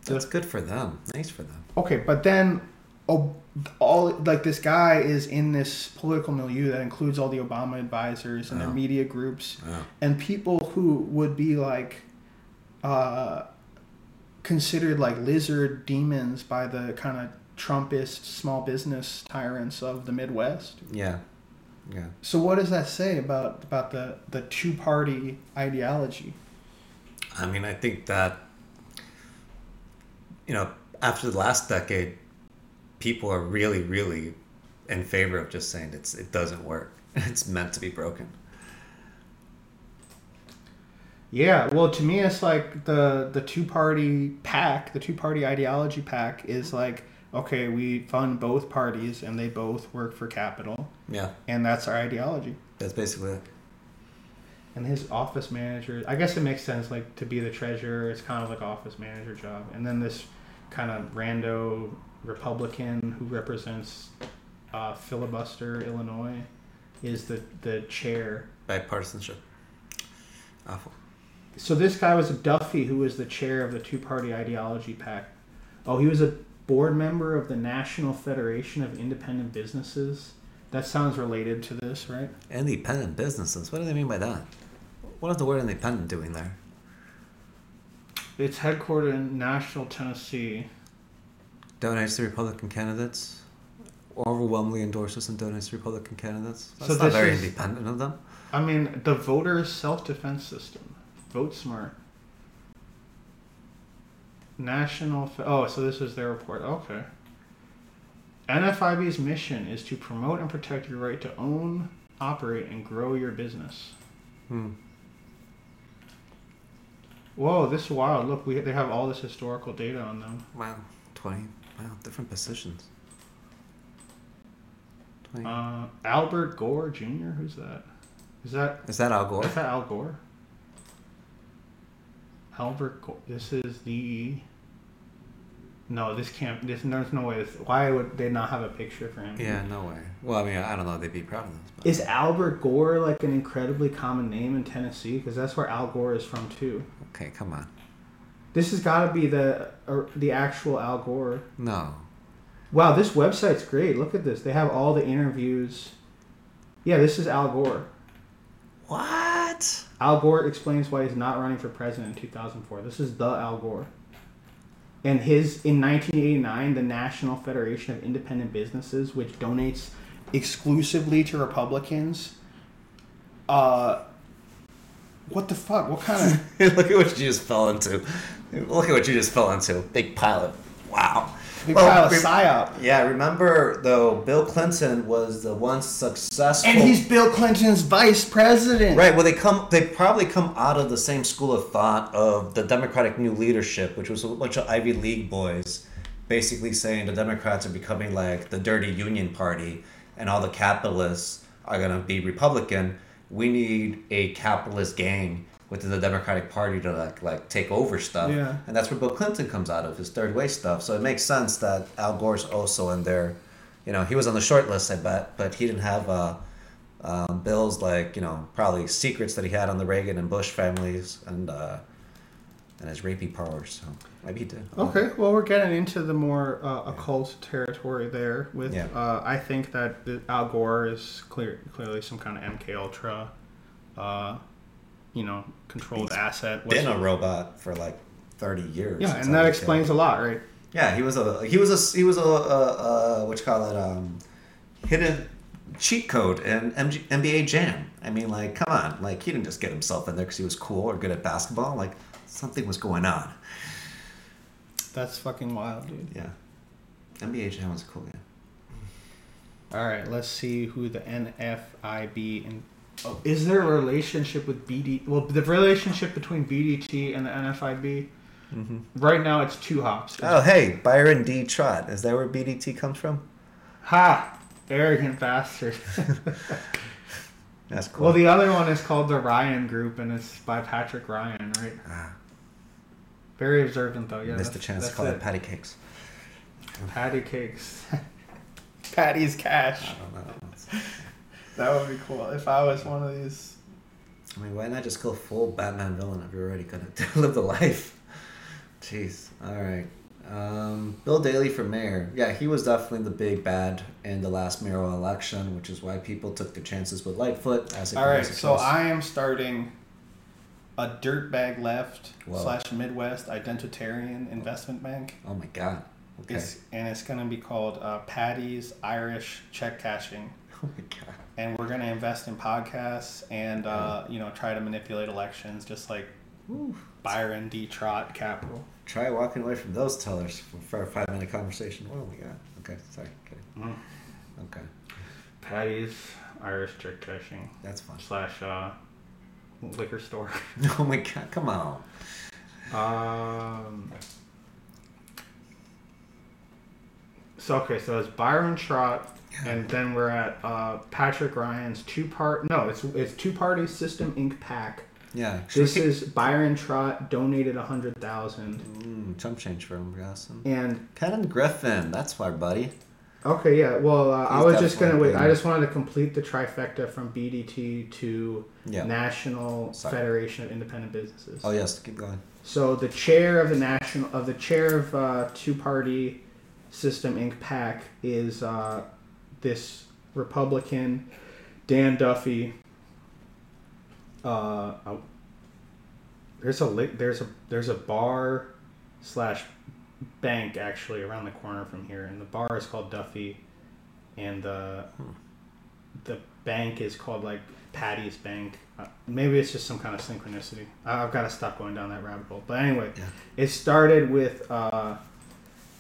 That's good for them. Nice for them. Okay, but then oh, all like this guy is in this political milieu that includes all the Obama advisors and their Oh. media groups Oh. and people who would be like uh, considered like lizard demons by the kind of Trumpist small business tyrants of the Midwest. Yeah. Yeah. So what does that say about about the the two party ideology? I mean, I think that, you know, after the last decade, people are really, really in favor of just saying it's it doesn't work. [laughs] It's meant to be broken. Yeah, well, to me, it's like the the two party PAC, the two party ideology PAC is like okay, we fund both parties and they both work for capital, Yeah, and that's our ideology. that's basically it. And his office manager, I guess it makes sense, like to be the treasurer, it's kind of like office manager job. And then this kind of rando Republican who represents uh, filibuster Illinois is the the chair. Bipartisanship. Awful. So this guy was a Duffy who was the chair of the two party ideology PAC. Oh, he was a board member of the National Federation of Independent Businesses. That sounds related to this, right? Independent businesses. What do they mean by that? What is the word independent doing there? It's headquartered in Nashville, Tennessee. Donates to Republican candidates. Overwhelmingly endorses and donates to Republican candidates. That's So not very is- independent of them. I mean, the voters' self defense system. Vote smart. National. Oh, so this is their report. Okay. NFIB's mission is to promote and protect your right to own, operate, and grow your business. Hmm. Whoa, this is wild. Look, we, they have all this historical data on them. Wow. 20. Wow. Different positions. Like, Uh, Albert Gore Jr. Who's that? Is that is that Al Gore? is that Al Gore? Albert Gore. This is the. No, this can't. This there's no way. This, why would they not have a picture for him? Yeah, no way. Well, I mean, I don't know. If they'd be proud of this. But. Is Albert Gore like an incredibly common name in Tennessee? Because that's where Al Gore is from too. okay, come on. This has got to be the uh, the actual Al Gore. No. Wow, this website's great. Look at this. They have all the interviews. Yeah, this is Al Gore. What? Al Gore explains why he's not running for president in 2004. This is the Al Gore. And his in 1989, the National Federation of Independent Businesses, which donates exclusively to Republicans. Uh, what the fuck? What kind of [laughs] Look at what you just fell into. Look at what you just fell into. Big pilot. Wow. Big Well, psyop? Yeah, remember though, Bill Clinton was the one successful. And he's Bill Clinton's vice president. Right. Well, they come. They probably come out of the same school of thought of the Democratic New Leadership, which was a bunch of Ivy League boys, basically saying the Democrats are becoming like the dirty Union Party, and all the capitalists are gonna be Republican. We need a capitalist gang within the Democratic Party to like like take over stuff. Yeah. And that's where Bill Clinton comes out of his third way stuff. So it makes sense that Al Gore's also in there. You know, he was on the short list, I bet, but he didn't have. Uh, um, Bill's like you know probably secrets that he had on the Reagan and Bush families and uh, and his rapey powers. So maybe he did. Okay, well, we're getting into the more uh, occult territory there. With Yeah. uh, I think that Al Gore is clear, clearly some kind of MK Ultra, uh, you know, controlled He's asset. Been a robot for like thirty years. yeah, and that explains a lot, right? Yeah, he was a he was a he was a, a, a what you call it um, hidden cheat code in MG, NBA Jam. I mean, like, come on, like he didn't just get himself in there because he was cool or good at basketball. Like something was going on. That's fucking wild, dude. Yeah, NBA Jam was a cool game. All right, let's see who the NFIB and oh, is there a relationship with BD? Well, the relationship between BDT and the NFIB. Right now, it's two hops. Oh, hey, Byron D. Trott. Is that where BDT comes from? Ha! Arrogant bastard. [laughs] That's cool. Well, the other one is called the Ryan Group, and it's by Patrick Ryan, right? Ah. Very observant, though. Yeah, Missed the chance to call it it. patty cakes. patty cakes. [laughs] Patty's cash. [laughs] I don't know. That would be cool if I was one of these. I mean, why not just go full Batman villain if you're already gonna [laughs] live the life? Jeez. All right. Um, Bill Daley for mayor. Yeah, he was definitely the big bad in the last mayoral election, which is why people took their chances with Lightfoot. As All right, so I am starting a dirtbag left Whoa. slash Midwest identitarian investment bank. Oh my god. Okay. It's, and it's going to be called uh, Patty's Irish Check Cashing. [laughs] oh my god. And we're going to invest in podcasts and, uh, you know, try to manipulate elections just like Woo. Byron D. Trott Capital. Try walking away from those tellers for, for a five minute conversation. Oh my god. Okay. Sorry. Okay. Mm. Okay. Patty's Irish Check Cashing That's fun. slash uh, liquor store. [laughs] Oh my god. Come on. Um. So okay, so it's Byron Trott, and then we're at uh, Patrick Ryan's two part. No, it's it's two party system Inc. PAC. Yeah. This is Byron Trott donated a hundred thousand, Mm, chump change for him, Gaston. and Ken Griffin. That's our buddy. okay, yeah. Well, uh, I was just gonna wait. I just wanted to complete the trifecta from BDT to Yeah. National Sorry. Federation of Independent Businesses. Oh yes. Keep going. So the chair of the national of the chair of uh, two party system Inc. PAC is uh, this Republican Dan Duffy. Uh, oh, there's a there's a there's a bar slash bank actually around the corner from here, and the bar is called Duffy, and the the bank is called like Patty's Bank. Uh, maybe it's just some kind of synchronicity. I- I've got to stop going down that rabbit hole. But anyway, Yeah. it started with uh,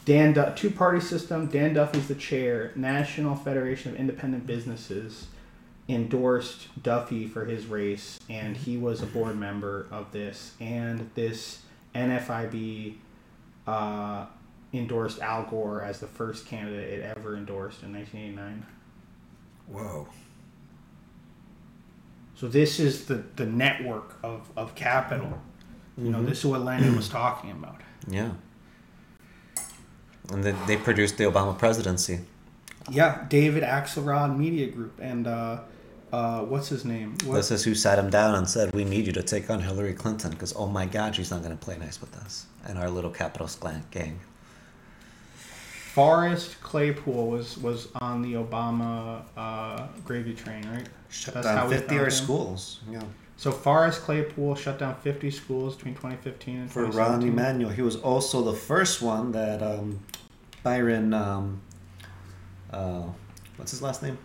Dan du- two party system. Dan Duffy's the chair. National Federation of Independent Businesses endorsed Duffy for his race, and he was a board member of this. And this NFIB uh, endorsed Al Gore as the first candidate it ever endorsed in 1989. Whoa. So this is the, the network of, of capital. You know, this is what Lenin was talking about. Yeah. And they, they produced the Obama presidency. Yeah, David Axelrod Media Group and uh, uh, what's his name? What- This is who sat him down and said, "We need you to take on Hillary Clinton because oh my God, she's not going to play nice with us and our little capitalist clan- gang." Forrest Claypool was was on the Obama uh, gravy train, right? Shut That's down fifty found or schools. Yeah. So Forrest Claypool shut down 50 schools between 2015 and For Rahm Emanuel, he was also the first one that um, Byron, um, uh, what's his last name?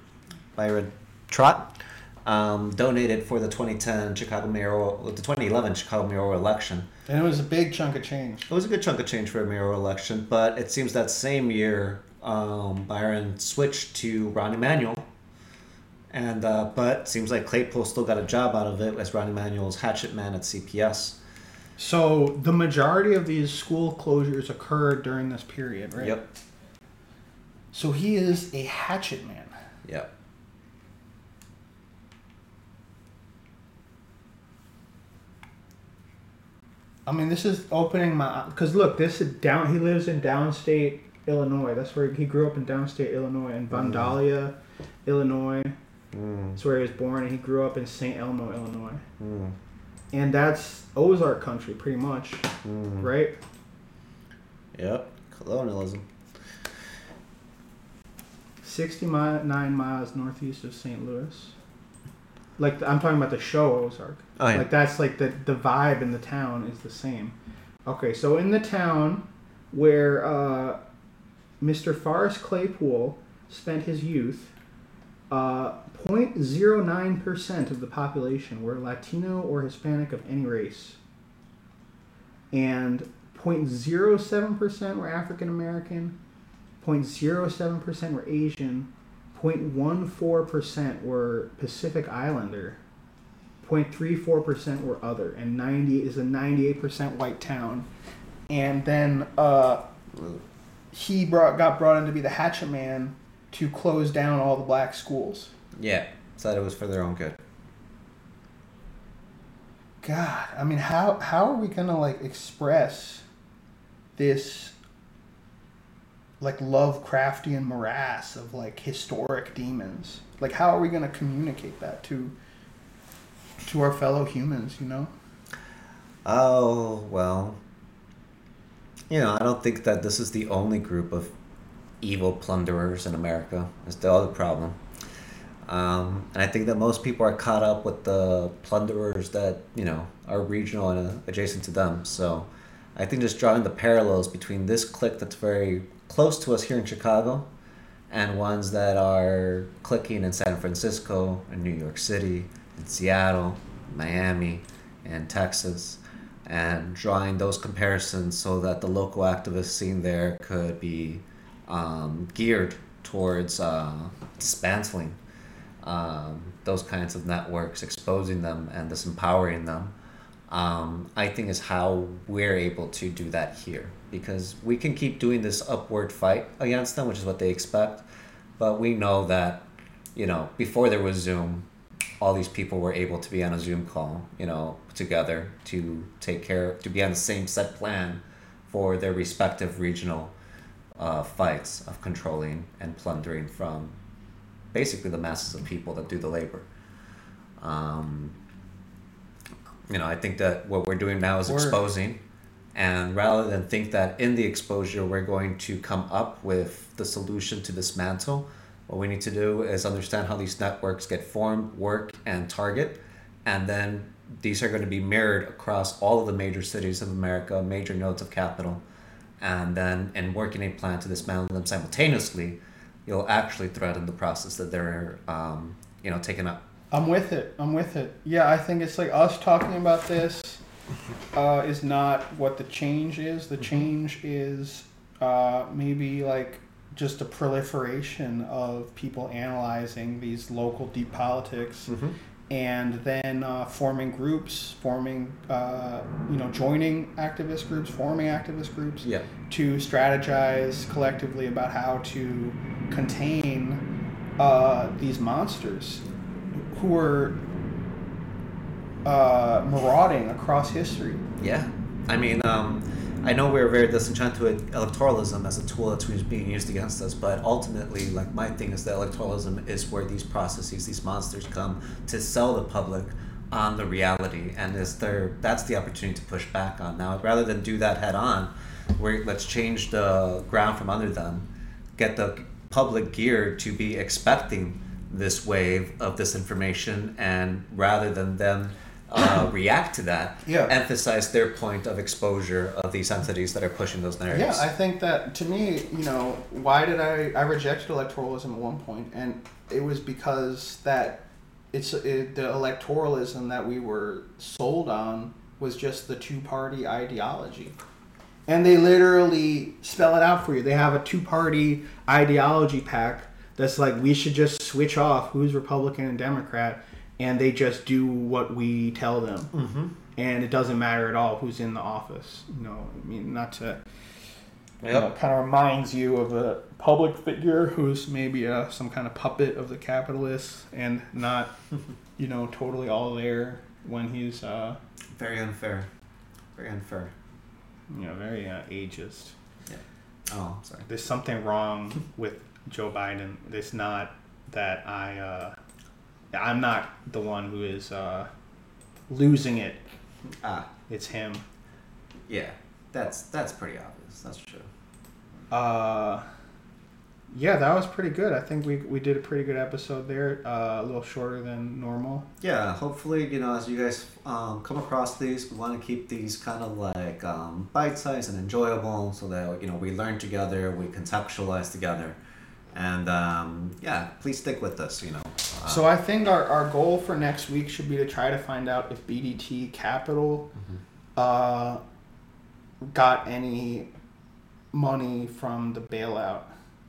Byron Trott um, donated for the 2010 Chicago mayoral, the 2011 Chicago mayoral election. And it was a big chunk of change. It was a good chunk of change for a mayoral election, but it seems that same year um, Byron switched to Rahm Emanuel. And uh, but seems like Claypool still got a job out of it as Rahm Emanuel's hatchet man at CPS. So the majority of these school closures occurred during this period, right? Yep. So he is a hatchet man. Yep. I mean, this is opening my because look, this is down. He lives in downstate Illinois. That's where he grew up in downstate Illinois in Vandalia, Illinois. Mm, That's where he was born, and he grew up in St. Elmo, Illinois. mm, And that's Ozark country, pretty much, mm. right? Yep. Colonialism. 69 miles northeast of St. Louis. Like I'm talking about the show Ozark. Oh yeah. Like that's like the the vibe in the town is the same. Okay, so in the town where uh, Mr. Forrest Claypool spent his youth, uh, 0.09% of the population were Latino or Hispanic of any race. And 0.07% were African American, 0.07% were Asian, 0.14% were Pacific Islander, 0.34% were other, and 90 is a 98% white town. And then uh, he brought got brought in to be the hatchet man to close down all the black schools. Yeah. Said it was for their own good. God, I mean, how how are we gonna like express this like Lovecraftian morass of like historic demons? Like, how are we gonna communicate that to to our fellow humans? You know? Oh well. You know, I don't think that this is the only group of evil plunderers in America. It's the other problem. Um, and I think that most people are caught up with the plunderers that you know are regional and uh, adjacent to them. So, I think just drawing the parallels between this clique that's very close to us here in Chicago, and ones that are clicking in San Francisco, in New York City, in Seattle, Miami, and Texas, and drawing those comparisons so that the local activist scene there could be um, geared towards uh, dismantling um, those kinds of networks, exposing them and disempowering them, um, I think is how we're able to do that here. Because we can keep doing this upward fight against them, which is what they expect, but we know that, you know, before there was Zoom, all these people were able to be on a Zoom call, you know, together to take care, to be on the same set plan for their respective regional uh, fights of controlling and plundering from basically the masses of people that do the labor. Um, you know, I think that what we're doing now is exposing, and rather than think that in the exposure we're going to come up with the solution to dismantle, what we need to do is understand how these networks get formed, work, and target, and then these are going to be mirrored across all of the major cities of America, major nodes of capital, and then in working a plan to dismantle them simultaneously, you'll actually threaten the process that they're, um, you know, taking up. I'm with it. I'm with it. Yeah, I think it's like us talking about this uh, is not what the change is. The change is uh, maybe like just a proliferation of people analyzing these local deep politics and then uh, forming groups, forming, uh, you know, joining activist groups, forming activist groups Yeah. to strategize collectively about how to contain uh, these monsters who were uh, marauding across history. Yeah, I mean, um, I know mm. we're very disenchanted with electoralism as a tool that's being used against us, but ultimately, like my thing is that electoralism is where these processes, these monsters, come to sell the public on the reality, and is there that's the opportunity to push back on. Now, rather than do that head on, where let's change the ground from under them, get the public geared to be expecting this wave of disinformation, and rather than them uh, react to that, Yeah. emphasize their point of exposure of these entities that are pushing those narratives. Yeah, I think that to me, you know, why did I I rejected electoralism at one point, and it was because that it's it, the electoralism that we were sold on was just the two party ideology. And they literally spell it out for you. They have a two party ideology PAC that's like we should just switch off who's Republican and Democrat, and they just do what we tell them. Mm-hmm. And it doesn't matter at all who's in the office. You know, I mean, not to you know, kind of reminds you of a public figure who's maybe uh, some kind of puppet of the capitalists and not, [laughs] you know, totally all there when he's, uh, Very unfair. Very unfair. you know, very uh, ageist. Yeah. Oh, sorry. There's something wrong with Joe Biden. It's not that I, uh, I'm not the one who is uh, losing it. Ah, It's him. yeah. That's that's pretty obvious. That's true. Uh, yeah, that was pretty good. I think we, we did a pretty good episode there. Uh, a little shorter than normal. Yeah, hopefully, you know, as you guys um, come across these, we want to keep these kind of like um, bite sized and enjoyable so that, you know, we learn together, we contextualize together. And um, yeah, please stick with us, you know. Uh, So I think our, our goal for next week should be to try to find out if BDT Capital uh, got any money from the bailout,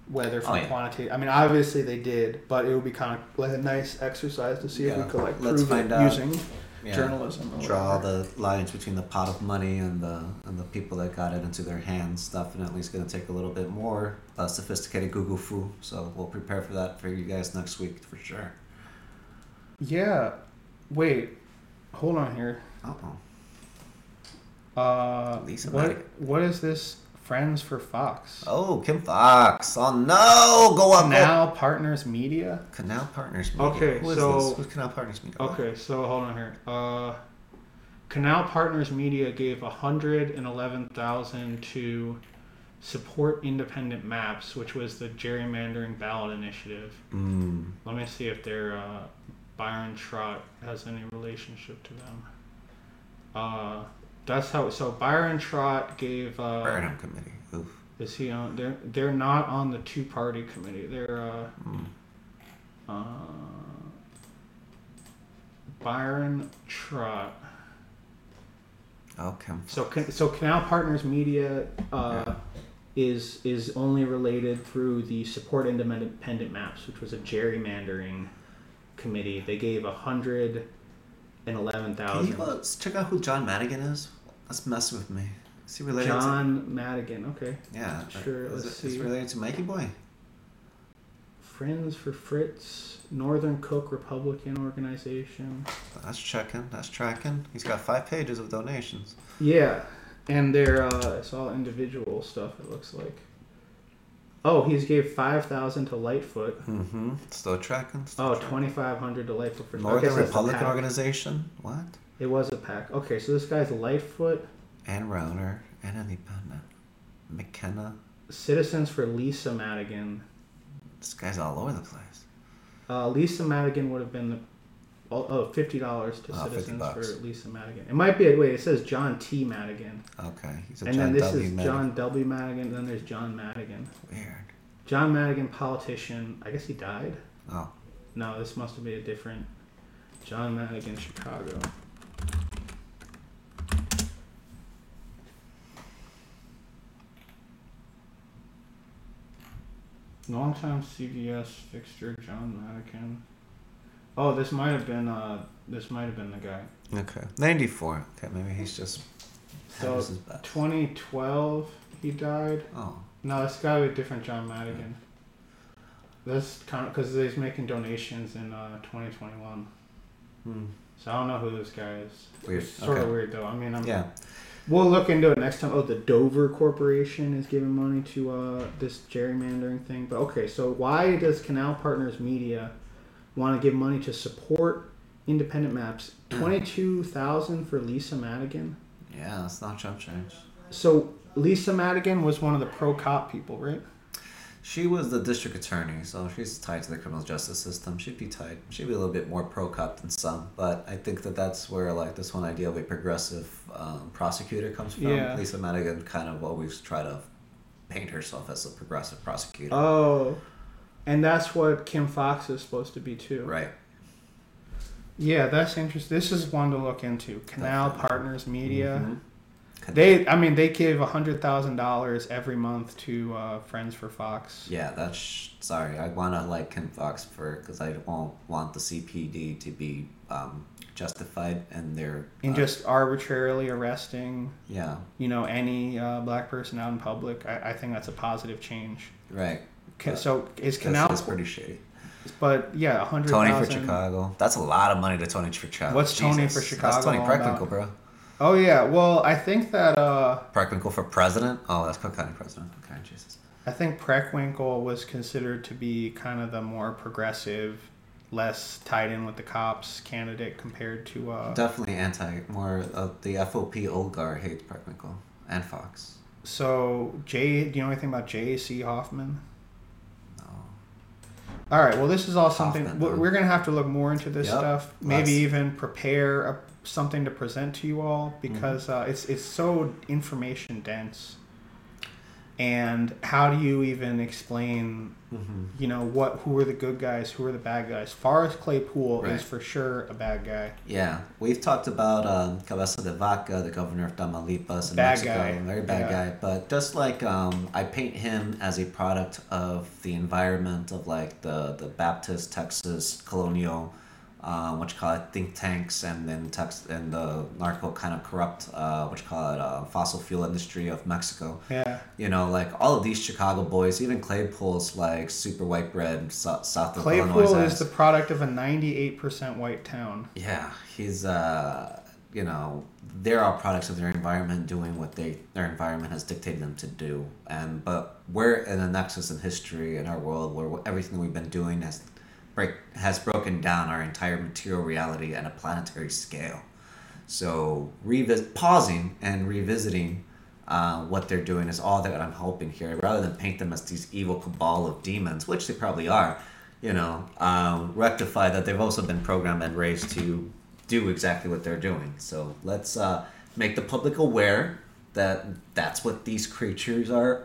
whether from Oh, yeah. quantitative. I mean, obviously they did, but it would be kind of like a nice exercise to see if we could like let's prove it out. using yeah, journalism. Draw the lines between the pot of money and the and the people that got it into their hands. Definitely is going to take a little bit more uh, sophisticated Google foo. So we'll prepare for that for you guys next week for sure. Yeah. Wait. Hold on here. Uh oh. Uh, Lisa what what is this? Friends for Foxx. Oh, Kim Foxx. Oh no! Go on. Go. Canal Partners Media. Canal Partners Media. Okay, Who is so- this? Who's Canal Partners Media? Okay, so hold on here. Uh, Canal Partners Media gave a hundred and eleven thousand to support independent maps, which was the gerrymandering ballot initiative. Mm. Let me see if their uh, Byron Trott has any relationship to them. Uh, that's how. So Byron Trott gave. Uh, Burnham Committee. Oof. Is he on? They're they're not on the two party committee. They're uh, Mm. uh, Byron Trott. Okay. So so Canal Partners Media uh, Yeah. is is only related through the Support Independent Maps, which was a gerrymandering committee. They gave a hundred and eleven Can you thousand. go check out who John Madigan is? That's messing with me. Is he related John Madigan. Okay. Yeah. Sure, Is, let's it, is he see. related to Mikey Boy? Friends for Fritz, Northern Cook Republican Organization. That's checking. That's tracking. He's got five pages of donations. Yeah, and they're uh, it's all individual stuff. It looks like. Oh, he's gave five thousand to Lightfoot. Mm-hmm. Still tracking. Still Oh, 2500 to Lightfoot for Northern okay, it's Republican. Organization. What? It was a PAC. Okay, so this guy's Lightfoot, And Rauner. And Independent. McKenna. Citizens for Lisa Madigan. This guy's all over the place. Uh, Lisa Madigan would have been the oh, oh fifty dollars to Oh, 50 Citizens for. Lisa Madigan. It might be wait. It says John T Madigan, Okay. He's a and John then this W. is Madigan. John W Madigan. And then there's John Madigan. Weird. John Madigan, politician. I guess he died. Oh. No, this must have been a different John Madigan, Chicago. Longtime CBS fixture, John Madigan. Oh, this might have been uh, this might have been the guy. Okay. 94. Okay, maybe he's just. So bad. 2012, he died. Oh. No, this guy was a different John Madigan. This kind of because he's making donations in uh, 2021. Hmm. So I don't know who this guy is. Weird. It's sort Okay. of weird though. I mean, I'm, Yeah. We'll look into it next time. Oh, the Dover Corporation is giving money to uh, this gerrymandering thing. But okay, so why does Canal Partners Media want to give money to support independent maps? [clears throat] Twenty-two thousand for Lisa Madigan. Yeah, that's not jump change. So Lisa Madigan was one of the pro cop people, right? She was the district attorney, so she's tied to the criminal justice system. She'd be tied. She'd be a little bit more pro cop than some, but I think that that's where like this one idea of a progressive um, prosecutor comes from. Yeah. Lisa Madigan kind of always try to paint herself as a progressive prosecutor. Oh, and that's what Kim Foxx is supposed to be too. right. Yeah, that's interesting. This is one to look into. Canal Definitely. Partners Media. Mhm. They, I mean, they give a hundred thousand dollars every month to uh, Friends for Foxx. Yeah, that's sorry. I want to like Kim Foxx for because I won't want the CPD to be um, justified in their In uh, just arbitrarily arresting, yeah you know, any uh, black person out in public, I, I think that's a positive change. right. So is Canal, that's pretty shady. but yeah, a hundred Tony for. Chicago. That's a lot of money to Tony for Chicago. What's Tony for Chicago That's Toni Preckwinkle, bro. Oh yeah, well, I think that uh, Preckwinkle for president. Oh, that's Cook County president. Okay, Jesus. I think Preckwinkle was considered to be kind of the more progressive, less tied in with the cops candidate compared to. Uh, Definitely anti. More of the FOP Olgar hates Preckwinkle and Foxx. so Jay, do you know anything about J. C. Hoffman? No. All right. Well, this is all something Hoffman, we're we're gonna have to look more into this Yep. stuff. Maybe even prepare a, something to present to you all Mm-hmm. because uh, it's it's so information dense. And how do you even explain, Mm-hmm. you know, what who are the good guys, who are the bad guys? Forrest Claypool Right. is for sure a bad guy. Yeah, we've talked about um, Cabeza de Vaca, the governor of Tamaulipas in Bad Mexico. guy. Very bad Yeah. guy. But just like um, I paint him as a product of the environment of like the, the Baptist Texas colonial, uh, what you call it, think tanks, and then Tex and the narco kind of corrupt, uh, what you call it, uh, fossil fuel industry of Mexico. Yeah. You know, like all of these Chicago boys, even Claypool's like super white bread so- south of Illinois. Claypool is the product of a 98% white town. Yeah, he's uh, you know, they're all products of their environment doing what they their environment has dictated them to do. And but we're in a nexus in history in our world where everything we've been doing has break has broken down our entire material reality at a planetary scale. So revis- pausing and revisiting uh, what they're doing is all that I'm hoping here, rather than paint them as these evil cabal of demons, which they probably are. You know, um, rectify that they've also been programmed and raised to do exactly what they're doing. So let's uh, make the public aware that that's what these creatures are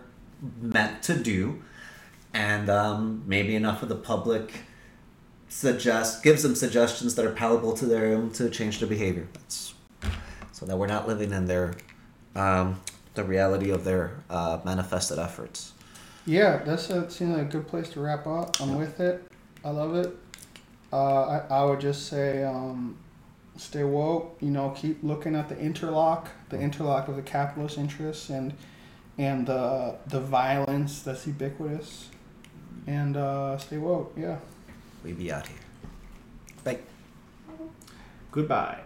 meant to do, and um, maybe enough of the public suggest gives them suggestions that are palatable to them to change their behavior. That's so that we're not living in their um, the reality of their uh, manifested efforts. Yeah, that's a, seems like a good place to wrap up. I'm with it. I love it. Uh, I, I would just say um, stay woke. You know, keep looking at the interlock, the interlock of the capitalist interests and and the the violence that's ubiquitous. And uh, stay woke. Yeah. We be out here. Bye. Goodbye.